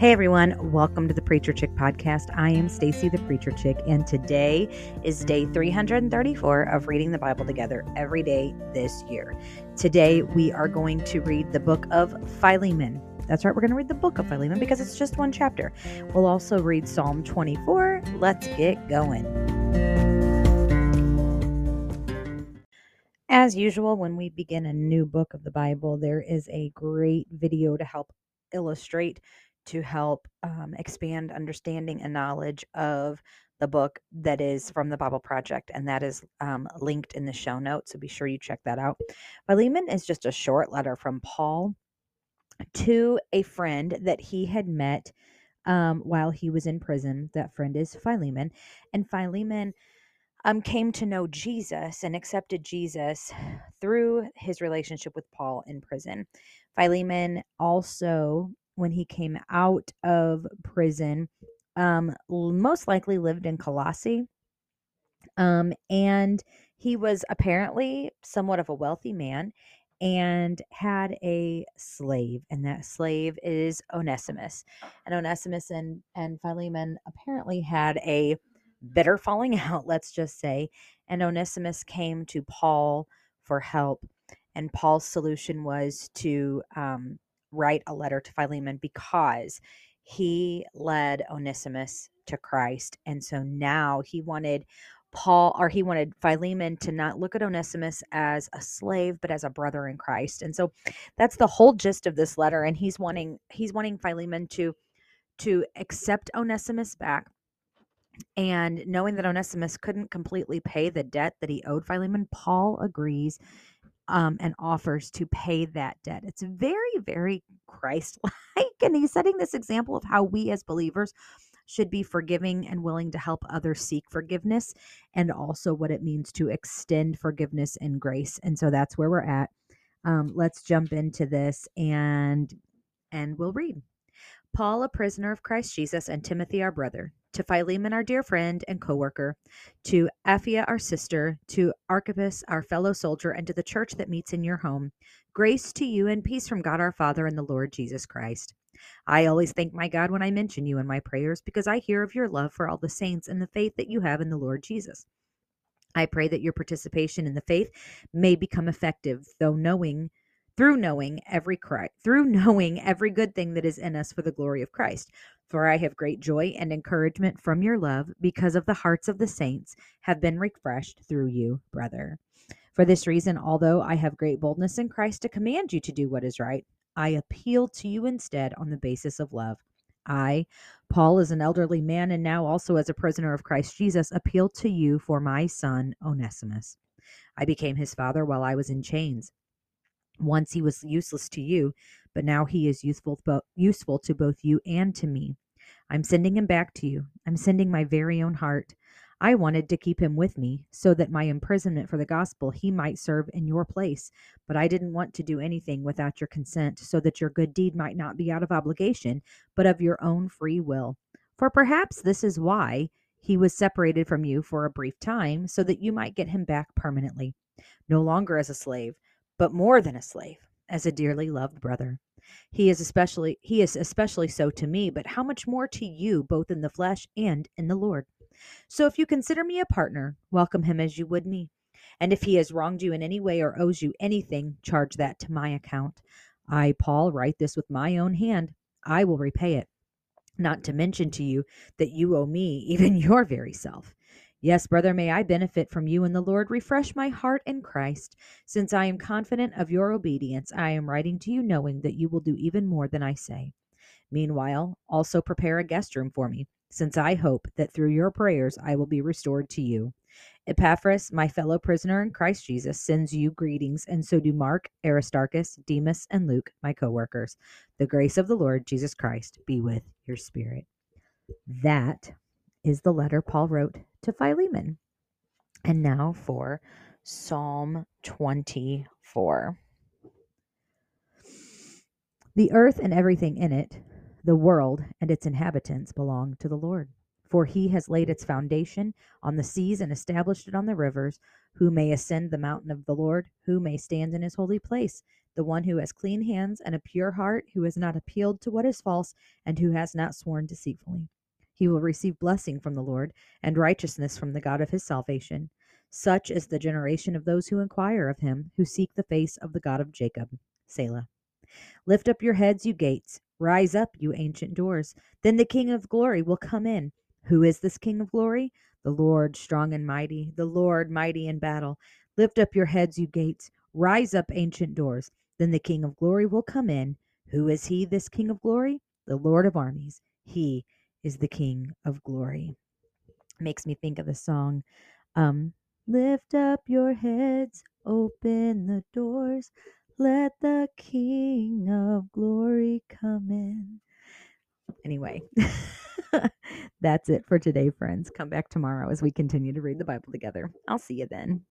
Hey everyone, welcome to the Preacher Chick podcast. I am Stacy the Preacher Chick and today is day 334 of reading the Bible together every day this year. Today we are going to read the book of Philemon. That's right, we're going to read the book of Philemon because it's just one chapter. We'll also read Psalm 24. Let's get going. As usual, when we begin a new book of the Bible, there is a great video to help illustrate to help um, expand understanding and knowledge of the book that is from the Bible Project, and that is um, linked in the show notes. So be sure you check that out. Philemon is just a short letter from Paul to a friend that he had met um, while he was in prison. That friend is Philemon, and Philemon um, came to know Jesus and accepted Jesus through his relationship with Paul in prison. Philemon also when he came out of prison, um, most likely lived in Colossae. Um, and he was apparently somewhat of a wealthy man and had a slave, and that slave is Onesimus. And Onesimus and, and Philemon apparently had a bitter falling out, let's just say. And Onesimus came to Paul for help. And Paul's solution was to um, write a letter to Philemon because he led Onesimus to Christ. And so now he wanted Paul, or he wanted Philemon to not look at Onesimus as a slave, but as a brother in Christ. And so that's the whole gist of this letter. And he's wanting, he's wanting Philemon to, to accept Onesimus back. And knowing that Onesimus couldn't completely pay the debt that he owed Philemon, Paul agrees um, and offers to pay that debt. It's very, very Christ like. And he's setting this example of how we as believers should be forgiving and willing to help others seek forgiveness and also what it means to extend forgiveness and grace. And so that's where we're at. Um, let's jump into this and and we'll read. Paul, a prisoner of Christ Jesus, and Timothy, our brother, to Philemon, our dear friend and co worker, to Apphia, our sister, to Archippus, our fellow soldier, and to the church that meets in your home. Grace to you and peace from God our Father and the Lord Jesus Christ. I always thank my God when I mention you in my prayers because I hear of your love for all the saints and the faith that you have in the Lord Jesus. I pray that your participation in the faith may become effective, though knowing through knowing every Christ, through knowing every good thing that is in us for the glory of Christ. For I have great joy and encouragement from your love, because of the hearts of the saints have been refreshed through you, brother. For this reason, although I have great boldness in Christ to command you to do what is right, I appeal to you instead on the basis of love. I, Paul, as an elderly man and now also as a prisoner of Christ Jesus, appeal to you for my son Onesimus. I became his father while I was in chains. Once he was useless to you, but now he is useful, useful to both you and to me. I'm sending him back to you. I'm sending my very own heart. I wanted to keep him with me so that my imprisonment for the gospel he might serve in your place, but I didn't want to do anything without your consent so that your good deed might not be out of obligation, but of your own free will. For perhaps this is why he was separated from you for a brief time so that you might get him back permanently, no longer as a slave but more than a slave, as a dearly loved brother. He is especially he is especially so to me, but how much more to you both in the flesh and in the Lord. So if you consider me a partner, welcome him as you would me. And if he has wronged you in any way or owes you anything, charge that to my account. I, Paul, write this with my own hand. I will repay it. Not to mention to you that you owe me even your very self. Yes, brother, may I benefit from you and the Lord. Refresh my heart in Christ. Since I am confident of your obedience, I am writing to you knowing that you will do even more than I say. Meanwhile, also prepare a guest room for me, since I hope that through your prayers I will be restored to you. Epaphras, my fellow prisoner in Christ Jesus, sends you greetings, and so do Mark, Aristarchus, Demas, and Luke, my co workers. The grace of the Lord Jesus Christ be with your spirit. That is the letter Paul wrote to Philemon. And now for Psalm 24. The earth and everything in it, the world and its inhabitants belong to the Lord. For he has laid its foundation on the seas and established it on the rivers. Who may ascend the mountain of the Lord? Who may stand in his holy place? the one who has clean hands and a pure heart, who has not appealed to what is false, and who has not sworn deceitfully. He will receive blessing from the Lord and righteousness from the God of his salvation. Such is the generation of those who inquire of him, who seek the face of the God of Jacob. Selah. Lift up your heads, you gates. Rise up, you ancient doors. Then the King of glory will come in. Who is this King of glory? The Lord strong and mighty, the Lord mighty in battle. Lift up your heads, you gates. Rise up, ancient doors. Then the King of glory will come in. Who is he, this King of glory? The Lord of armies. He is the King of glory. Makes me think of the song, um, Lift up your heads, open the doors, let the King of glory come in. Anyway, that's it for today, friends. Come back tomorrow as we continue to read the Bible together. I'll see you then.